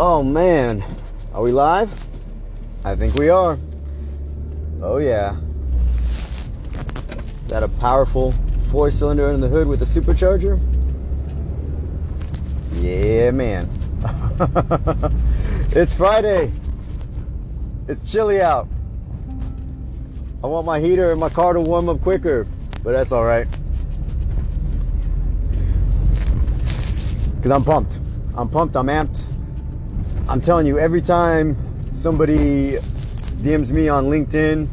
Oh man, are we live? I think we are. Oh yeah. Is that a powerful four cylinder in the hood with a supercharger? Yeah, man. it's Friday. It's chilly out. I want my heater and my car to warm up quicker, but that's all right. Because I'm pumped. I'm pumped. I'm amped. I'm telling you, every time somebody DMs me on LinkedIn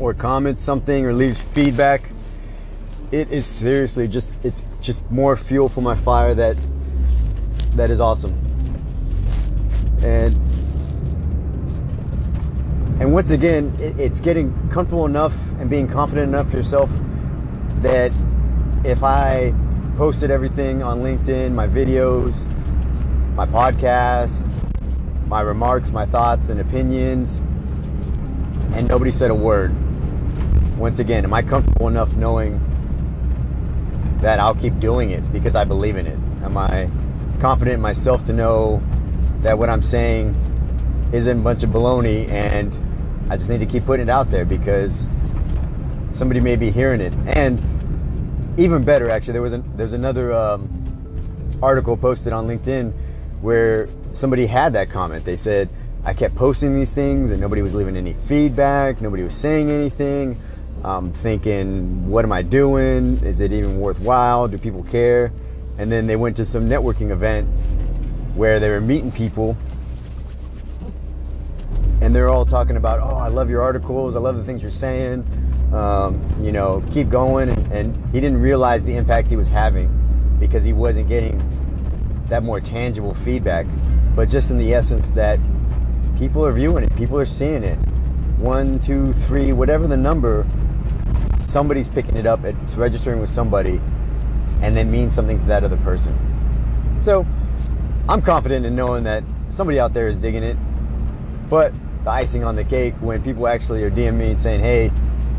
or comments something or leaves feedback, it is seriously just it's just more fuel for my fire that that is awesome. And and once again, it, it's getting comfortable enough and being confident enough for yourself that if I posted everything on LinkedIn, my videos, my podcast, my remarks, my thoughts and opinions, and nobody said a word. Once again, am I comfortable enough knowing that I'll keep doing it because I believe in it? Am I confident in myself to know that what I'm saying isn't a bunch of baloney and I just need to keep putting it out there because somebody may be hearing it. And even better, actually, there was a, there's another um, article posted on LinkedIn where somebody had that comment. They said, I kept posting these things and nobody was leaving any feedback, nobody was saying anything. I'm thinking, what am I doing? Is it even worthwhile? Do people care? And then they went to some networking event where they were meeting people and they're all talking about, oh, I love your articles, I love the things you're saying, um, you know, keep going. And, and he didn't realize the impact he was having because he wasn't getting that more tangible feedback, but just in the essence that people are viewing it, people are seeing it. One, two, three, whatever the number, somebody's picking it up, it's registering with somebody, and it means something to that other person. So I'm confident in knowing that somebody out there is digging it. But the icing on the cake when people actually are DMing me and saying, hey,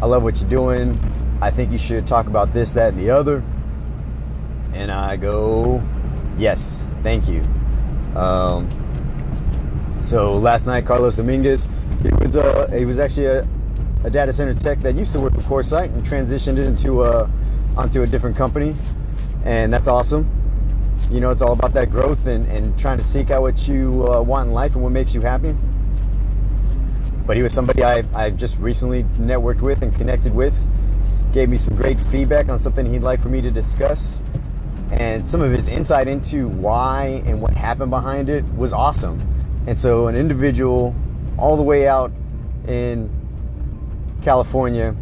I love what you're doing. I think you should talk about this, that, and the other. And I go, yes, thank you. Um, so last night, Carlos Dominguez, he was uh, he was actually a, a, data center tech that used to work with CoreSite and transitioned into uh, onto a different company, and that's awesome. You know, it's all about that growth and, and trying to seek out what you uh, want in life and what makes you happy. But he was somebody I, I just recently networked with and connected with. Gave me some great feedback on something he'd like for me to discuss. And some of his insight into why and what happened behind it was awesome. And so, an individual all the way out in California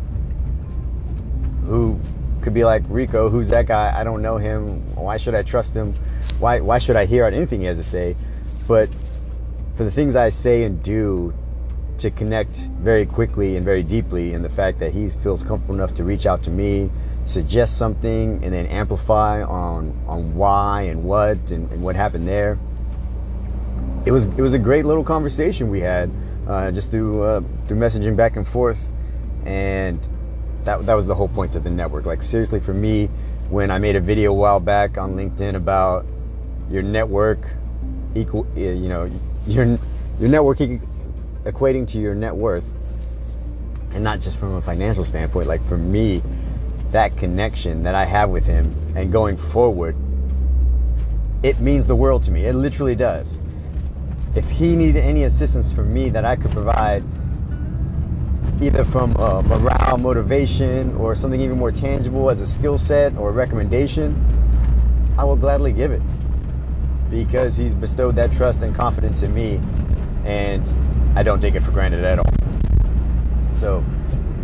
who could be like Rico, who's that guy? I don't know him. Why should I trust him? Why why should I hear out anything he has to say? But for the things I say and do to connect very quickly and very deeply, and the fact that he feels comfortable enough to reach out to me, suggest something, and then amplify on on why and what and, and what happened there. It was it was a great little conversation we had uh, just through uh, through messaging back and forth, and that that was the whole point of the network. Like seriously, for me, when I made a video a while back on LinkedIn about your network equal, you know, your your network equating to your net worth, and not just from a financial standpoint. Like for me, that connection that I have with him and going forward, it means the world to me. It literally does. If he needed any assistance from me that I could provide, either from uh, morale, motivation, or something even more tangible as a skill set or recommendation, I will gladly give it because he's bestowed that trust and confidence in me. And I don't take it for granted at all. So,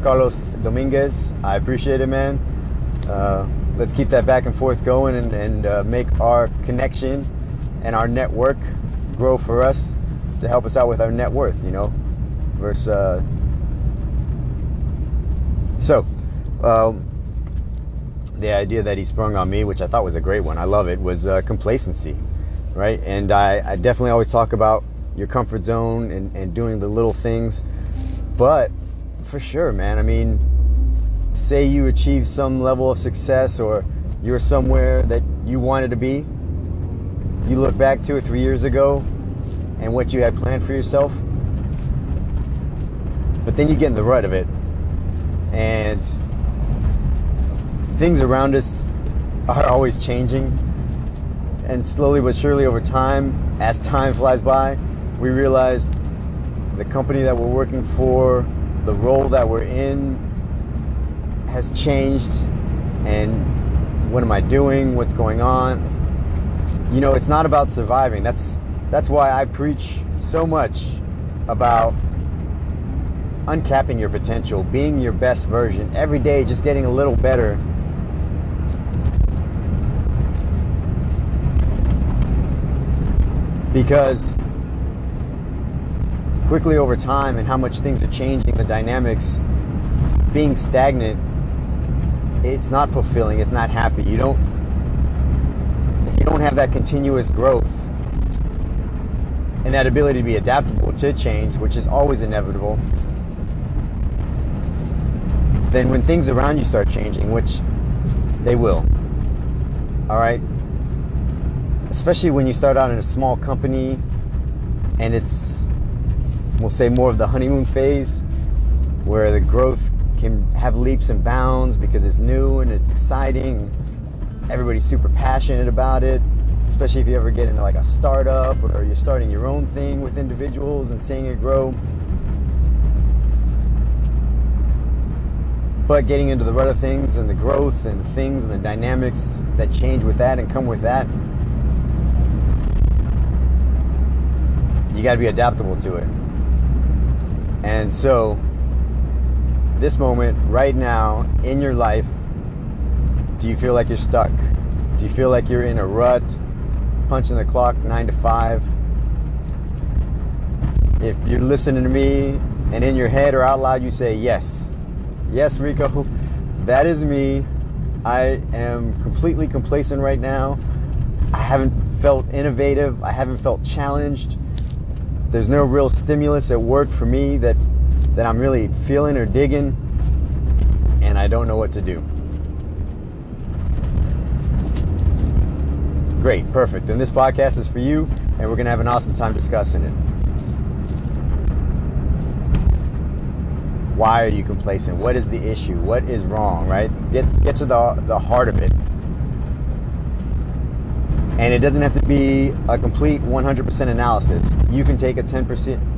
Carlos Dominguez, I appreciate it, man. Uh, let's keep that back and forth going and, and uh, make our connection and our network grow for us to help us out with our net worth, you know. Versus, uh, so, um, the idea that he sprung on me, which I thought was a great one, I love it, was uh, complacency, right? And I, I definitely always talk about your comfort zone and, and doing the little things. But for sure, man, I mean, say you achieve some level of success or you're somewhere that you wanted to be, you look back to it three years ago and what you had planned for yourself. But then you get in the rut of it, and things around us are always changing. And slowly but surely over time, as time flies by, we realized the company that we're working for, the role that we're in has changed. And what am I doing? What's going on? You know, it's not about surviving. That's that's why I preach so much about uncapping your potential, being your best version every day, just getting a little better. Because quickly over time and how much things are changing, the dynamics, being stagnant, it's not fulfilling, it's not happy. You don't if you don't have that continuous growth, and that ability to be adaptable to change, which is always inevitable, then when things around you start changing, which they will, all right, especially when you start out in a small company and it's, we'll say, more of the honeymoon phase where the growth can have leaps and bounds because it's new and it's exciting. Everybody's super passionate about it especially if you ever get into like a startup or you're starting your own thing with individuals and seeing it grow. But getting into the rut of things and the growth and things and the dynamics that change with that and come with that, you got to be adaptable to it. And so, this moment, right now, in your life, do you feel like you're stuck? Do you feel like you're in a rut? punching the clock nine to five. If you're listening to me and in your head or out loud you say yes, yes, Rico, that is me. I am completely complacent right now. I haven't felt innovative. I haven't felt challenged. There's no real stimulus at work for me that that I'm really feeling or digging, and I don't know what to do. Great, perfect. Then this podcast is for you, and we're to have an awesome time discussing it. Why are you complacent? What is the issue? What is wrong, right? Get, get to the, the heart of it. And it doesn't have to be a complete 100% analysis. You can take a 10%,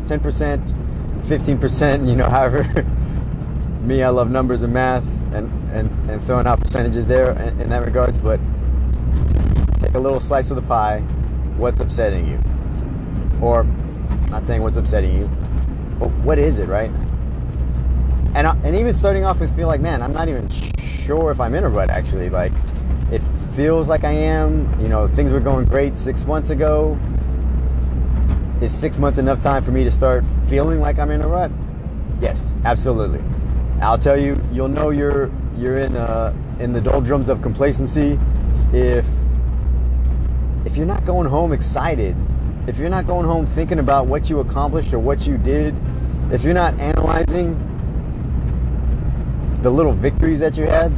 10%, 15%, you know, however. me, I love numbers and math and, and, and throwing out percentages there in, in that regards, but take a little slice of the pie. What's upsetting you? Or, not saying what's upsetting you, but what is it, right? And, and even starting off with feel like, man, I'm not even sure if I'm in a rut actually. Like, feels like I am. You know, things were going great six months ago. Is six months enough time for me to start feeling like I'm in a rut? Yes, absolutely. I'll tell you, you'll know you're you're in uh, in the doldrums of complacency if if you're not going home excited, if you're not going home thinking about what you accomplished or what you did, if you're not analyzing the little victories that you had,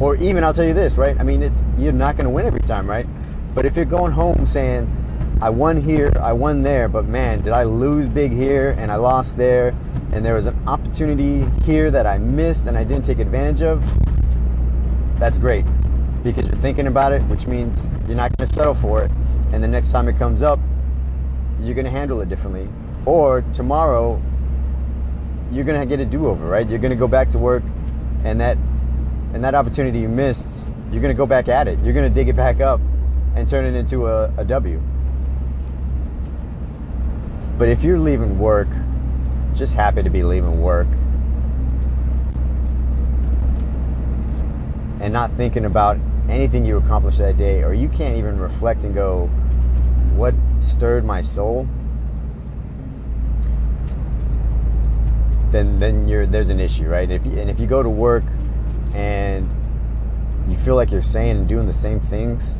or even I'll tell you this, right? I mean, it's you're not going to win every time, right? But if you're going home saying, I won here, I won there, but man, did I lose big here and I lost there, and there was an opportunity here that I missed and I didn't take advantage of, that's great because you're thinking about it, which means you're not going to settle for it. And the next time it comes up, you're going to handle it differently. Or tomorrow, you're going to get a do-over, right? You're going to go back to work, and that and that opportunity you missed, you're going to go back at it. You're going to dig it back up and turn it into a, a W. But if you're leaving work, just happy to be leaving work, and not thinking about anything you accomplished that day, or you can't even reflect and go, what stirred my soul? Then, then you're there's an issue, right? If you, and if you go to work and you feel like you're saying and doing the same things,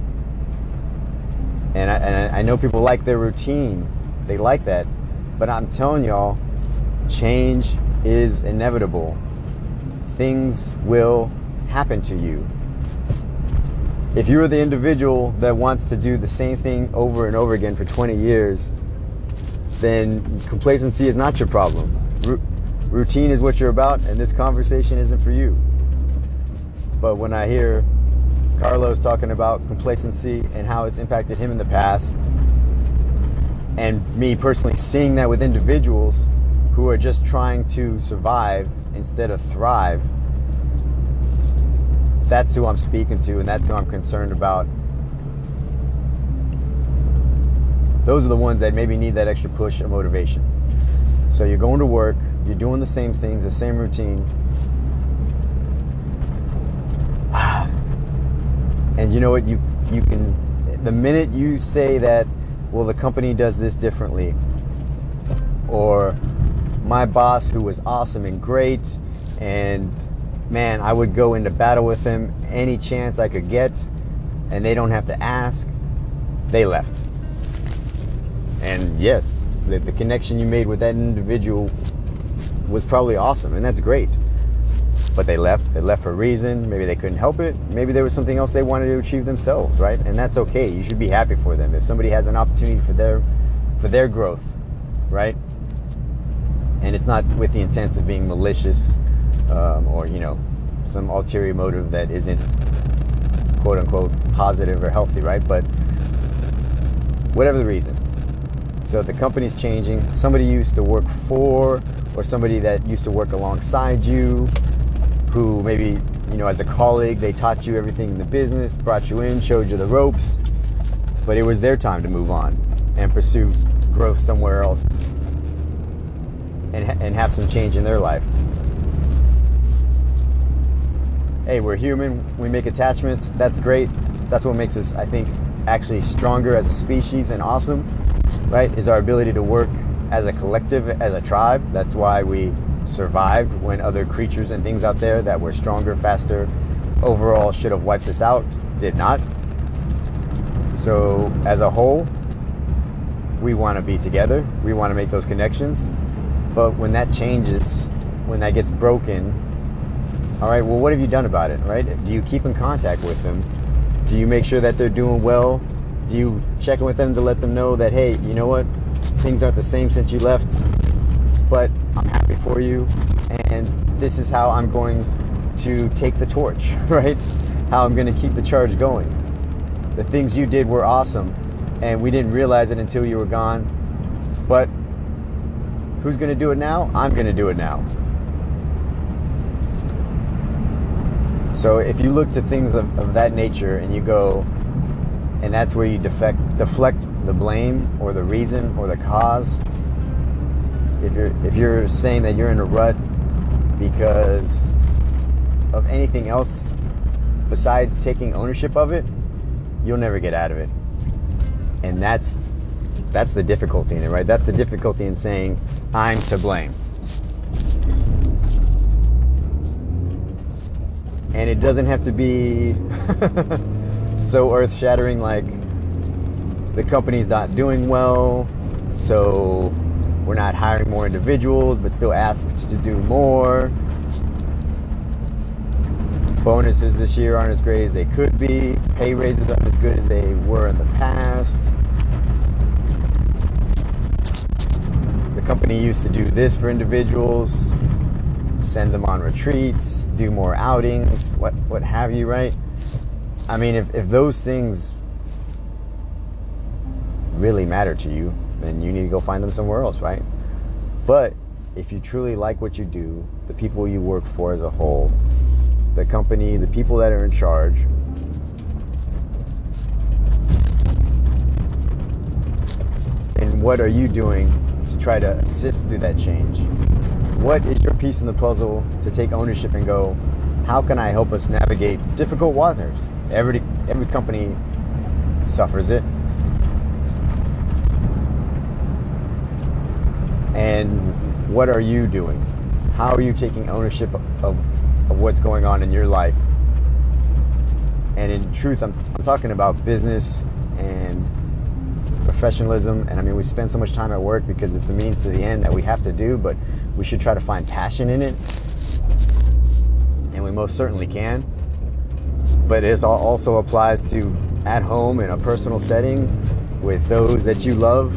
and I, and I know people like their routine, they like that, but I'm telling y'all, change is inevitable. Things will happen to you if you're the individual that wants to do the same thing over and over again for 20 years, then complacency is not your problem. Routine is what you're about, and this conversation isn't for you. But when I hear Carlos talking about complacency and how it's impacted him in the past, and me personally seeing that with individuals who are just trying to survive instead of thrive, that's who I'm speaking to, and that's who I'm concerned about. Those are the ones that maybe need that extra push of motivation. So you're going to work, you're doing the same things, the same routine. And you know what? You you can the minute you say that, well, the company does this differently, or my boss who was awesome and great, and man, I would go into battle with him any chance I could get, and they don't have to ask. They left. And yes, the, the connection you made with that individual was probably awesome, and that's great. But they left. They left for a reason. Maybe they couldn't help it. Maybe there was something else they wanted to achieve themselves, right? And that's okay. You should be happy for them. If somebody has an opportunity for their for their growth, right? And it's not with the intent of being malicious um, or you know some ulterior motive that isn't quote unquote positive or healthy, right? But whatever the reason. So the company's changing. Somebody used to work for, or somebody that used to work alongside you, who maybe, you know, as a colleague, they taught you everything in the business, brought you in, showed you the ropes, but it was their time to move on and pursue growth somewhere else and, and have some change in their life. Hey, we're human, we make attachments, that's great. That's what makes us, I think, actually stronger as a species and awesome, right? Is our ability to work as a collective, as a tribe. That's why we survived when other creatures and things out there that were stronger, faster, overall should have wiped us out, did not. So, as a whole, we want to be together. We want to make those connections. But when that changes, when that gets broken, all right, well, what have you done about it, right? Do you keep in contact with them? Do you make sure that they're doing well? Do you check in with them to let them know that, hey, you know what? Things aren't the same since you left, but I'm happy for you, and this is how I'm going to take the torch, right? How I'm going to keep the charge going. The things you did were awesome, and we didn't realize it until you were gone. But who's going to do it now? I'm going to do it now. So if you look to things of, of that nature and you go, and that's where you defect, deflect the blame or the reason or the cause. If you're if you're saying that you're in a rut because of anything else besides taking ownership of it, you'll never get out of it. And that's that's the difficulty in it, right? That's the difficulty in saying I'm to blame. And it doesn't have to be so earth shattering like the company's not doing well, so we're not hiring more individuals, but still asked to do more. Bonuses this year aren't as great as they could be. Pay raises aren't as good as they were in the past. The company used to do this for individuals, send them on retreats, do more outings, what what have you, right? I mean, if, if those things really matter to you, then you need to go find them somewhere else, right? But if you truly like what you do, the people you work for as a whole, the company, the people that are in charge, and what are you doing to try to assist through that change? What is your piece in the puzzle to take ownership and go, how can I help us navigate difficult waters? Every every company suffers it. And what are you doing? How are you taking ownership of, of what's going on in your life? And in truth, I'm, I'm talking about business and professionalism. And I mean, we spend so much time at work because it's a means to the end that we have to do, but we should try to find passion in it. And we most certainly can. but it also applies to at home in a personal setting with those that you love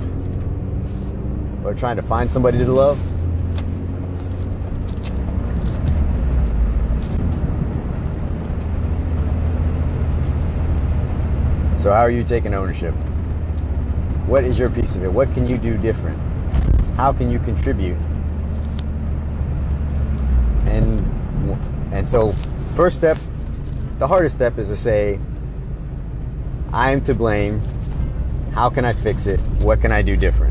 or trying to find somebody to love. So, how are you taking ownership? What is your piece of it? What can you do different? How can you contribute? And and so, first step, the hardest step is to say, I am to blame. How can I fix it? What can I do different?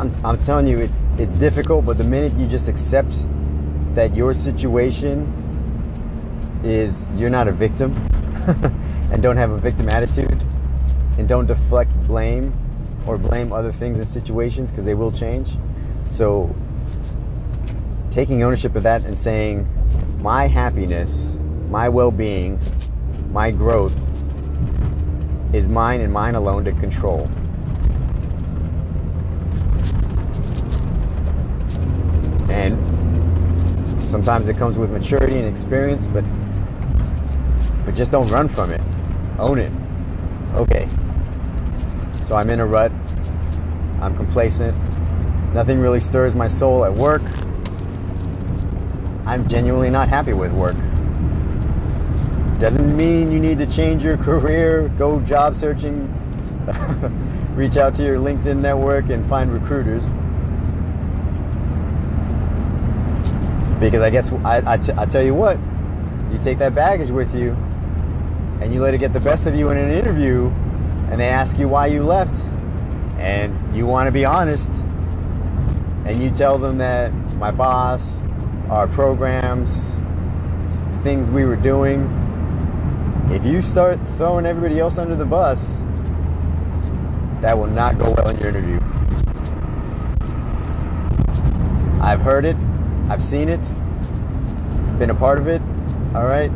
I'm, I'm telling you, it's it's difficult, but the minute you just accept that your situation is you're not a victim and don't have a victim attitude and don't deflect blame or blame other things and situations because they will change. So taking ownership of that and saying my happiness, my well-being, my growth is mine and mine alone to control. And sometimes it comes with maturity and experience, but but just don't run from it. Own it. Okay. So I'm in a rut. I'm complacent. Nothing really stirs my soul at work. I'm genuinely not happy with work. Doesn't mean you need to change your career, go job searching, reach out to your LinkedIn network and find recruiters. Because I guess I, I, t- I tell you what, you take that baggage with you and you let it get the best of you in an interview and they ask you why you left and you want to be honest and you tell them that my boss, our programs, things we were doing, if you start throwing everybody else under the bus, that will not go well in your interview. I've heard it, I've seen it, been a part of it, all right?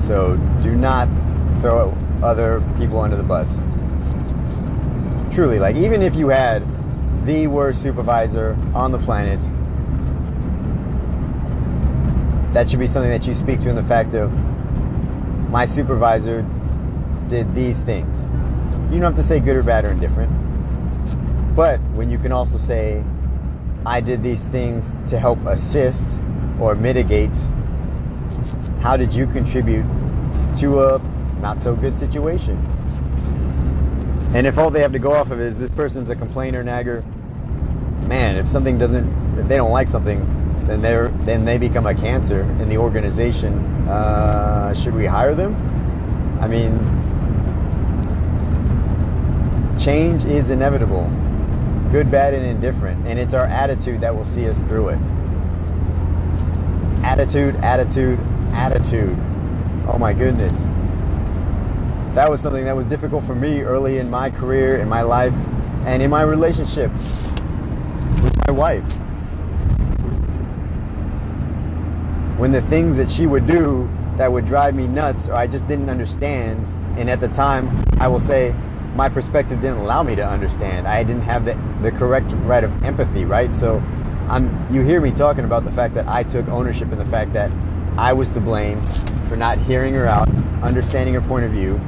So do not throw other people under the bus. Truly, like even if you had the worst supervisor on the planet, that should be something that you speak to in the fact of my supervisor did these things. You don't have to say good or bad or indifferent. But when you can also say, I did these things to help assist or mitigate how did you contribute to a not so good situation? And if all they have to go off of is this person's a complainer, nagger, man, if something doesn't, if they don't like something, then they're then they become a cancer in the organization. Uh, should we hire them? I mean, change is inevitable, good, bad, and indifferent, and it's our attitude that will see us through it. Attitude, attitude, attitude. Oh my goodness. That was something that was difficult for me early in my career, in my life, and in my relationship with my wife. When the things that she would do that would drive me nuts or I just didn't understand, and at the time, I will say, my perspective didn't allow me to understand. I didn't have the, the correct right of empathy, right? So I'm, you hear me talking about the fact that I took ownership in the fact that I was to blame for not hearing her out, understanding her point of view.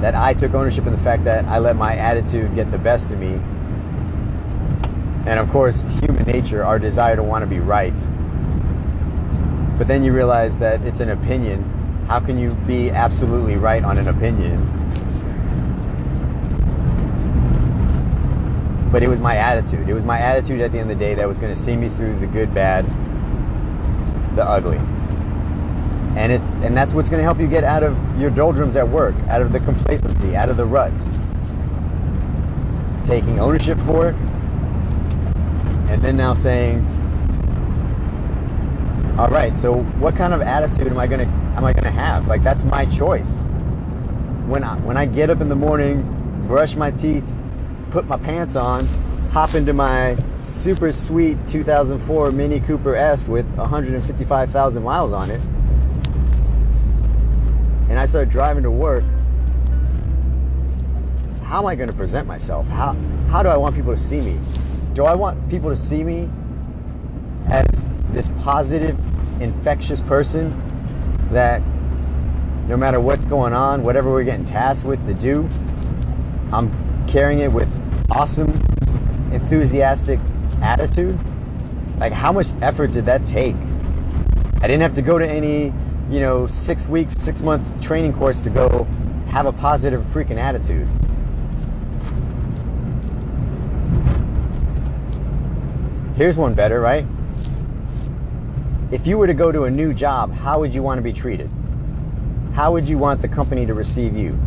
That I took ownership in the fact that I let my attitude get the best of me. And of course, human nature, our desire to want to be right. But then you realize that it's an opinion. How can you be absolutely right on an opinion? But it was my attitude. It was my attitude at the end of the day that was going to see me through the good, bad, the ugly. And it and that's what's going to help you get out of your doldrums at work, out of the complacency, out of the rut. Taking ownership for it and then now saying all right, so what kind of attitude am I going to am I going to have? Like that's my choice. When I when I get up in the morning, brush my teeth, put my pants on, hop into my super sweet 2004 Mini Cooper S with 155,000 miles on it, and I start driving to work, how am I going to present myself? How, how do I want people to see me? Do I want people to see me as this positive, infectious person that no matter what's going on, whatever we're getting tasked with to do, I'm carrying it with awesome, enthusiastic attitude. Like, how much effort did that take? I didn't have to go to any, you know, six weeks, six month training course to go have a positive freaking attitude. Here's one better, right? If you were to go to a new job, how would you want to be treated? How would you want the company to receive you?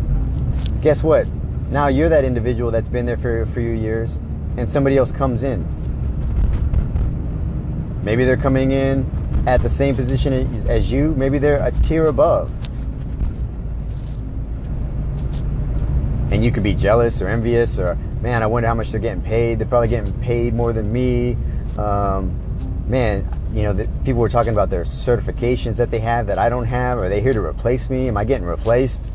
Guess what? Now you're that individual that's been there for a few years and somebody else comes in. Maybe they're coming in at the same position as you, maybe they're a tier above. And you could be jealous or envious or, man, I wonder how much they're getting paid. They're probably getting paid more than me. Um, man, you know, the, people were talking about their certifications that they have that I don't have. Are they here to replace me? Am I getting replaced?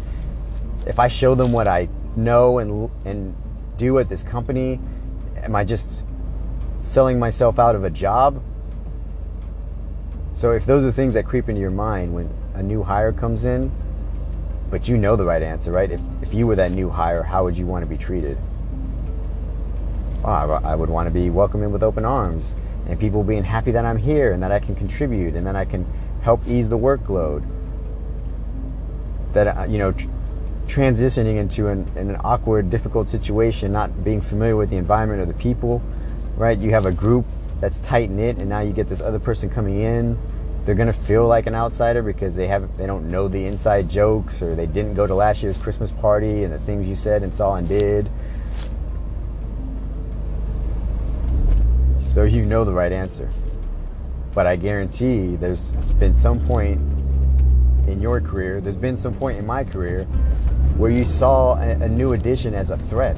If I show them what I know and and do at this company, am I just selling myself out of a job? So if those are things that creep into your mind when a new hire comes in, but you know the right answer, right? If if you were that new hire, how would you want to be treated? Oh, I, I would want to be welcomed in with open arms and people being happy that I'm here and that I can contribute and that I can help ease the workload. That, uh, you know, tr- transitioning into an, an awkward, difficult situation, not being familiar with the environment or the people, right? You have a group that's tight knit and now you get this other person coming in. They're gonna feel like an outsider because they have they don't know the inside jokes or they didn't go to last year's Christmas party and the things you said and saw and did So you know the right answer. But I guarantee there's been some point in your career, there's been some point in my career where you saw a, a new addition as a threat.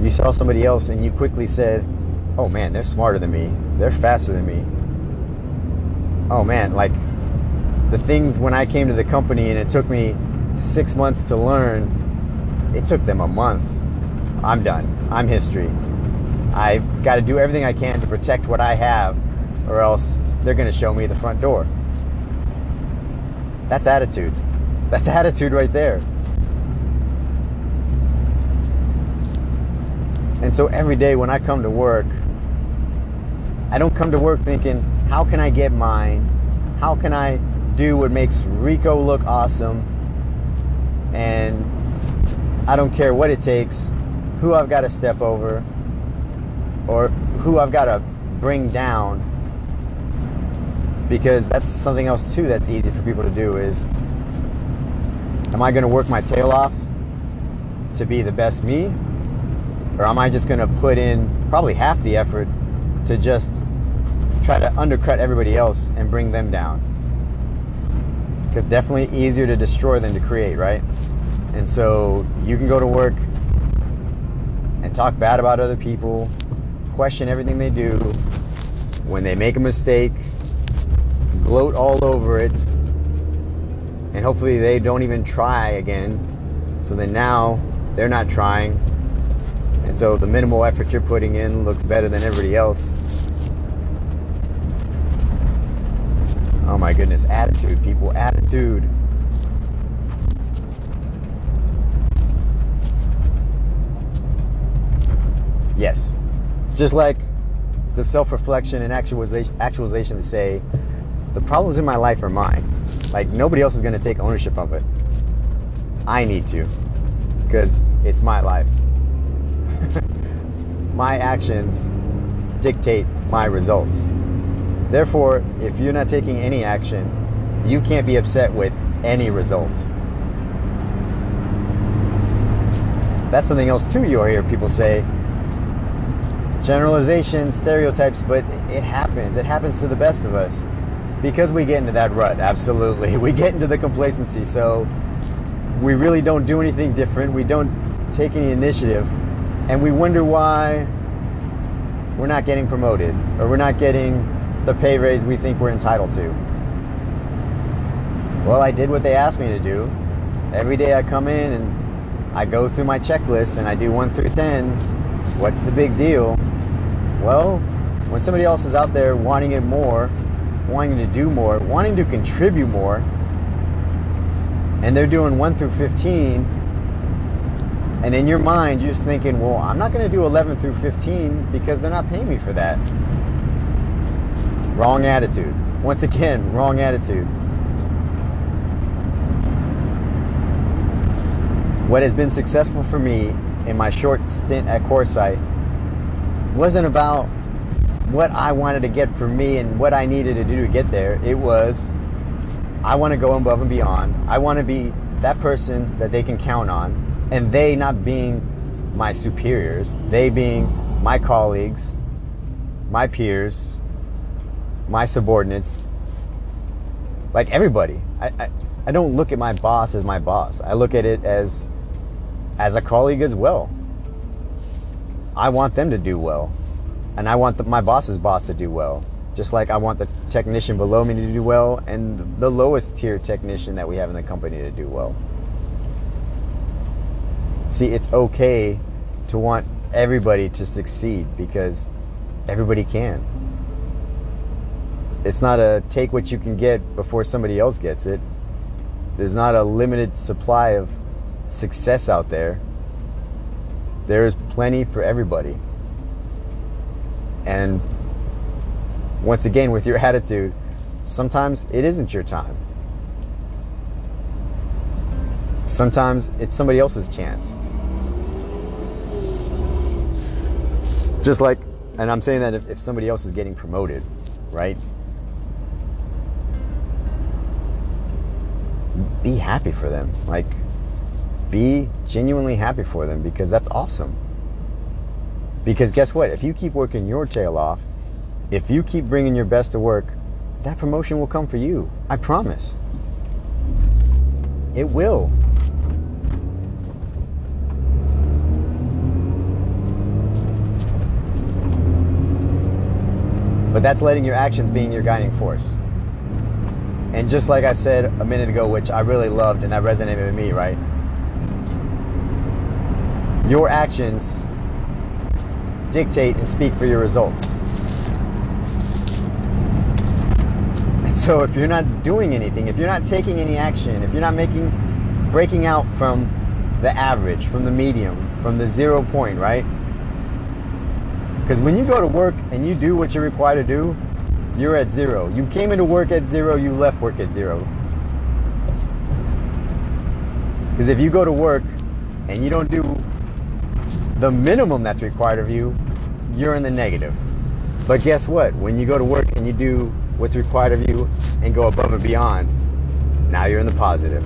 You saw somebody else and you quickly said, oh man, they're smarter than me. They're faster than me. Oh man, like the things when I came to the company and it took me six months to learn, it took them a month. I'm done. I'm history. I've got to do everything I can to protect what I have, or else they're going to show me the front door. That's attitude. That's attitude right there. And so every day when I come to work, I don't come to work thinking, how can I get mine? How can I do what makes Rico look awesome? And I don't care what it takes, who I've got to step over, or who I've got to bring down because that's something else too that's easy for people to do is am I going to work my tail off to be the best me or am I just going to put in probably half the effort to just try to undercut everybody else and bring them down because definitely easier to destroy than to create right and so you can go to work and talk bad about other people question everything they do. When they make a mistake, gloat all over it, and hopefully they don't even try again. So then now they're not trying. And so the minimal effort you're putting in looks better than everybody else. Oh my goodness, attitude, people, attitude. Yes, just like the self reflection and actualization, actualization to say, the problems in my life are mine. Like, nobody else is going to take ownership of it. I need to, because it's my life. My actions dictate my results. Therefore, if you're not taking any action, you can't be upset with any results. That's something else too you'll hear people say, generalizations, stereotypes, but it happens. It happens to the best of us because we get into that rut. Absolutely. We get into the complacency. So we really don't do anything different. We don't take any initiative. And we wonder why we're not getting promoted or we're not getting the pay raise we think we're entitled to. Well, I did what they asked me to do. Every day I come in and I go through my checklist and I do 1 through 10. What's the big deal? Well, when somebody else is out there wanting it more, wanting to do more, wanting to contribute more, and they're doing 1 through 15, and in your mind, you're just thinking, well, I'm not going to do 11 through 15 because they're not paying me for that. Wrong attitude. Once again, wrong attitude. What has been successful for me in my short stint at CoreSite wasn't about what I wanted to get for me and what I needed to do to get there. It was, I want to go above and beyond. I want to be that person that they can count on, and they not being my superiors, they being my colleagues, my peers, my subordinates, like everybody. I, I, I don't look at my boss as my boss. I look at it as as a colleague as well. I want them to do well. And I want the, my boss's boss to do well. Just like I want the technician below me to do well and the lowest tier technician that we have in the company to do well. See, it's okay to want everybody to succeed because everybody can. It's not a take what you can get before somebody else gets it. There's not a limited supply of success out there. There is plenty for everybody. And once again, with your attitude, sometimes it isn't your time. Sometimes it's somebody else's chance. Just like, and I'm saying that if, if somebody else is getting promoted, right? Be happy for them. Like, be genuinely happy for them because that's awesome. Because guess what? If you keep working your tail off, if you keep bringing your best to work, that promotion will come for you. I promise. It will. But that's letting your actions being your guiding force. And just like I said a minute ago, which I really loved and that resonated with me, right? Your actions dictate and speak for your results. And so if you're not doing anything, if you're not taking any action, if you're not making breaking out from the average, from the medium, from the zero point, right? Because when you go to work and you do what you're required to do, you're at zero. You came into work at zero, you left work at zero. Because if you go to work and you don't do the minimum that's required of you, you're in the negative. But guess what? When you go to work and you do what's required of you and go above and beyond, now you're in the positive.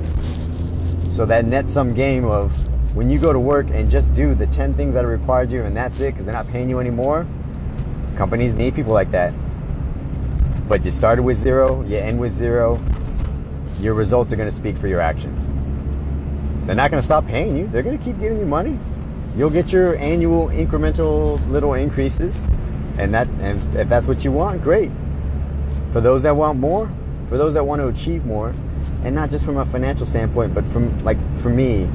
So that net sum game of when you go to work and just do the 10 things that are required you and that's it because they're not paying you anymore, companies need people like that. But you started with zero, you end with zero, your results are going to speak for your actions. They're not going to stop paying you, they're going to keep giving you money you'll get your annual incremental little increases and that and if that's what you want great for those that want more for those that want to achieve more and not just from a financial standpoint but from like for me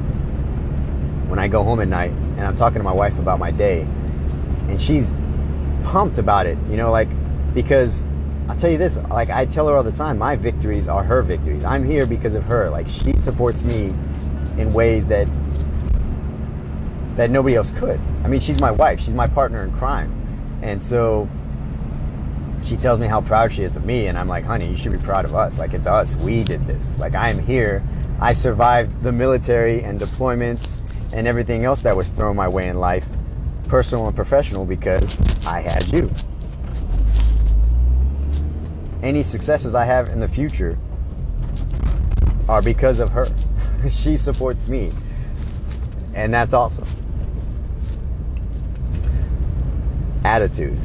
when i go home at night and i'm talking to my wife about my day and she's pumped about it you know like because i'll tell you this like i tell her all the time my victories are her victories i'm here because of her like she supports me in ways that that nobody else could. I mean, she's my wife, she's my partner in crime. And so she tells me how proud she is of me, and I'm like, honey, you should be proud of us. Like, it's us. We did this. Like, I am here. I survived the military and deployments and everything else that was thrown my way in life, personal and professional, because I had you. Any successes I have in the future are because of her. she supports me. And that's awesome. attitude.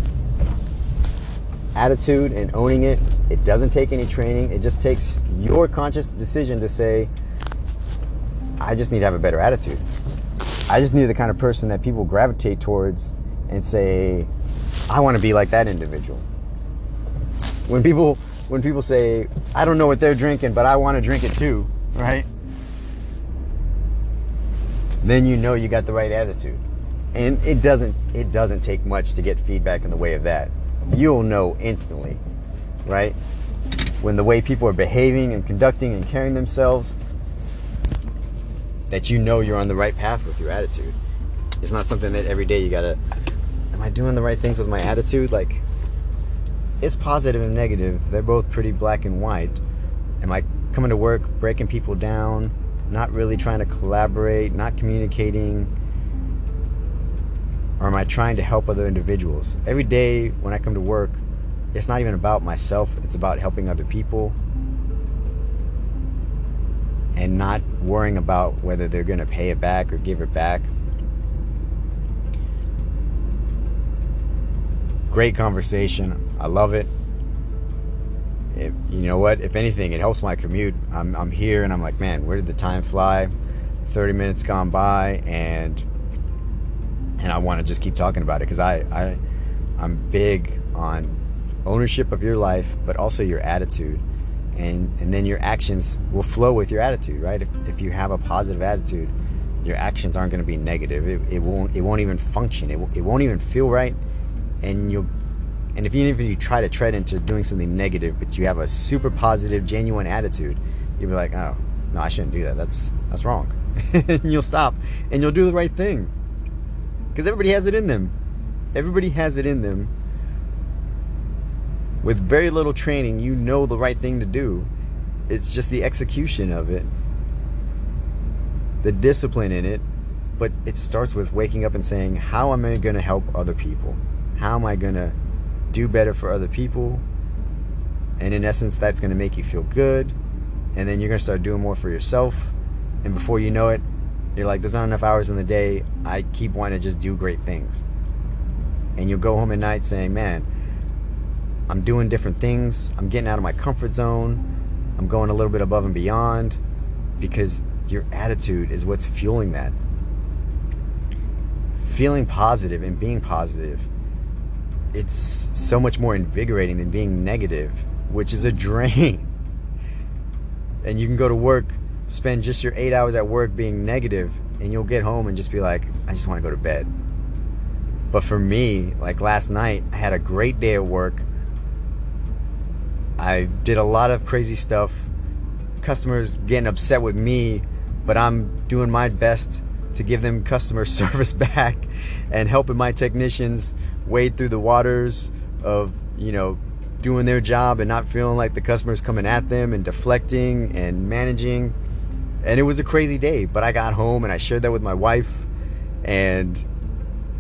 Attitude and owning it, it doesn't take any training. It just takes your conscious decision to say, I just need to have a better attitude. I just need the kind of person that people gravitate towards and say, I want to be like that individual. When people when people say, I don't know what they're drinking, but I want to drink it too, right? Then you know you got the right attitude and it doesn't it doesn't take much to get feedback in the way of that you'll know instantly, right? When the way people are behaving and conducting and carrying themselves, that you know you're on the right path with your attitude. It's not something that every day you gotta, am I doing the right things with my attitude? Like, it's positive and negative. They're both pretty black and white. Am I coming to work, breaking people down, not really trying to collaborate, not communicating? Or am I trying to help other individuals? Every day when I come to work, it's not even about myself, it's about helping other people and not worrying about whether they're going to pay it back or give it back. Great conversation. I love it. If, you know what? If anything, it helps my commute. I'm, I'm here and I'm like, man, where did the time fly? 30 minutes gone by and and I want to just keep talking about it because I, I I'm big on ownership of your life, but also your attitude, and and then your actions will flow with your attitude, right? If, if you have a positive attitude, your actions aren't going to be negative. It, it won't it won't even function. It, it won't even feel right, and you'll and if even if you try to tread into doing something negative, but you have a super positive, genuine attitude, you'll be like, oh no, I shouldn't do that. That's that's wrong. and you'll stop and you'll do the right thing because everybody has it in them. Everybody has it in them. With very little training, you know the right thing to do. It's just the execution of it, the discipline in it. But it starts with waking up and saying, How am I going to help other people? How am I going to do better for other people? And in essence, that's going to make you feel good. And then you're going to start doing more for yourself. And before you know it, you're like, there's not enough hours in the day. I keep wanting to just do great things. And you'll go home at night saying, man, I'm doing different things. I'm getting out of my comfort zone. I'm going a little bit above and beyond because your attitude is what's fueling that. Feeling positive and being positive, it's so much more invigorating than being negative, which is a drain. And you can go to work spend just your eight hours at work being negative and you'll get home and just be like, I just want to go to bed. But for me, like last night, I had a great day at work. I did a lot of crazy stuff. Customers getting upset with me, but I'm doing my best to give them customer service back and helping my technicians wade through the waters of, you know, doing their job and not feeling like the customer's coming at them and deflecting and managing and it was a crazy day but i got home and i shared that with my wife and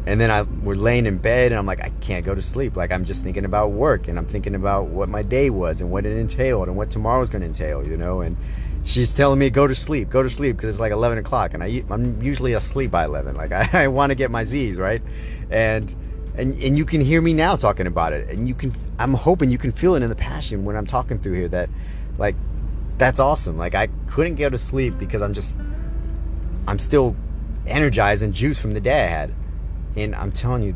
and then i we're laying in bed and i'm like i can't go to sleep. Like i'm just thinking about work and i'm thinking about what my day was and what it entailed and what tomorrow's going to entail you know? And she's telling me go to sleep go to sleep because it's like 11 o'clock and I, i'm usually asleep by 11 like i, I want to get my z's right? And and and you can hear me now talking about it. And you can i'm hoping you can feel it in the passion when i'm talking through here that like that's awesome. Like I couldn't go to sleep because I'm just I'm still energized and juiced from the day I had. And I'm telling you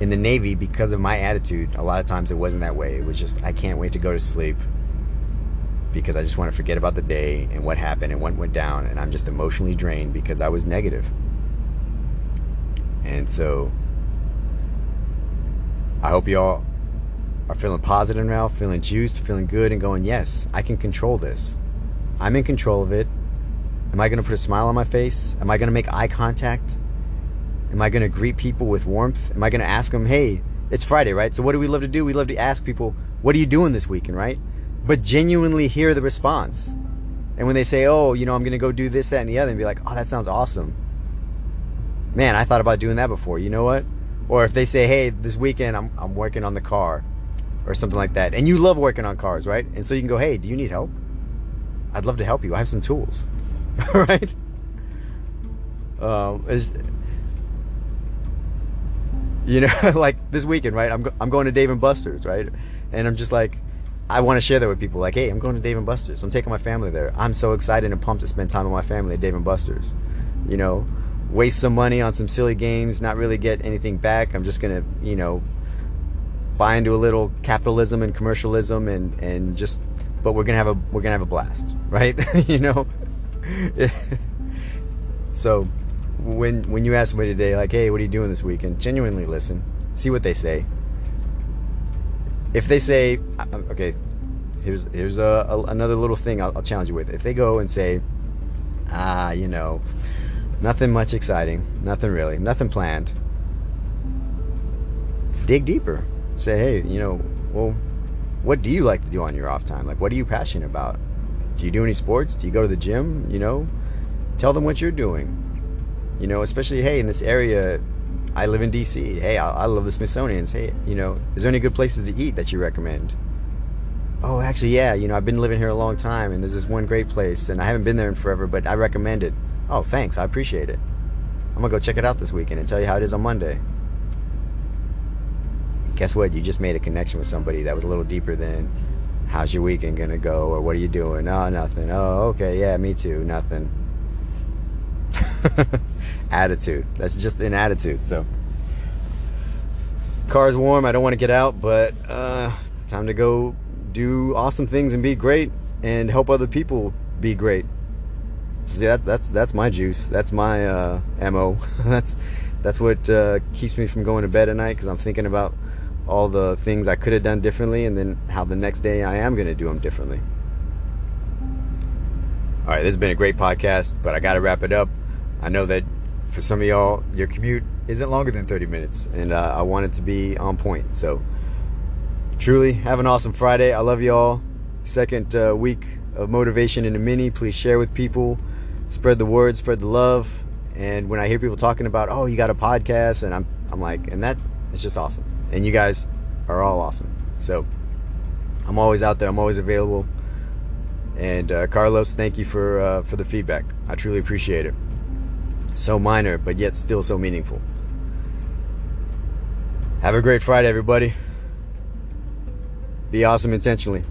in the Navy because of my attitude, a lot of times it wasn't that way. It was just I can't wait to go to sleep because I just want to forget about the day and what happened and what went down and I'm just emotionally drained because I was negative. And so I hope y'all are feeling positive now, feeling juiced, feeling good, and going, yes, I can control this. I'm in control of it. Am I going to put a smile on my face? Am I going to make eye contact? Am I going to greet people with warmth? Am I going to ask them, hey, it's Friday, right? So what do we love to do? We love to ask people, what are you doing this weekend, right? But genuinely hear the response. And when they say, oh, you know, I'm going to go do this, that, and the other, and be like, oh, that sounds awesome. Man, I thought about doing that before. You know what? Or if they say, hey, this weekend I'm, I'm working on the car or something like that. And you love working on cars, right? And so you can go, hey, do you need help? I'd love to help you. I have some tools, right? Um, you know, like this weekend, right? I'm, I'm going to Dave and Buster's, right? And I'm just like, I want to share that with people. Like, hey, I'm going to Dave and Buster's. I'm taking my family there. I'm so excited and pumped to spend time with my family at Dave and Buster's. You know, waste some money on some silly games, not really get anything back. I'm just gonna, you know, buy into a little capitalism and commercialism and and just but we're gonna have a we're gonna have a blast right you know so when when you ask somebody today, like, "Hey, what are you doing this weekend?" Genuinely listen, see what they say. If they say, "Okay," here's here's a, a another little thing I'll, I'll challenge you with. If they go and say, "Ah, you know, nothing much exciting, nothing really, nothing planned," dig deeper. Say, "Hey, you know, well, what do you like to do on your off time? Like, what are you passionate about? Do you do any sports? Do you go to the gym? You know, tell them what you're doing. You know, especially hey, in this area, I live in D.C. Hey, I, I love the Smithsonian's. Hey, you know, is there any good places to eat that you recommend? Oh, actually, yeah. You know, I've been living here a long time, and there's this one great place, and I haven't been there in forever, but I recommend it. Oh, thanks. I appreciate it. I'm gonna go check it out this weekend and tell you how it is on Monday. Guess what? You just made a connection with somebody that was a little deeper than how's your weekend gonna go or what are you doing? Oh, nothing. Oh, okay. Yeah, me too. Nothing. attitude. That's just an attitude. So, car's warm. I don't want to get out, but uh, time to go do awesome things and be great and help other people be great. See, that, that's that's my juice. That's my uh, mo. that's that's what uh, keeps me from going to bed at night because I'm thinking about all the things I could have done differently and then how the next day I am going to do them differently. All right, this has been a great podcast, but I got to wrap it up. I know that for some of y'all, your commute isn't longer than 30 minutes, and uh, I want it to be on point. So, truly, have an awesome Friday. I love y'all. Second uh, week of motivation in a mini. Please share with people, spread the word, spread the love. And when I hear people talking about, oh, you got a podcast, and I'm, I'm like, and that is just awesome. And you guys are all awesome. So, I'm always out there. I'm always available. And uh, Carlos, thank you for uh, for the feedback. I truly appreciate it. So minor, but yet still so meaningful. Have a great Friday, everybody. Be awesome intentionally.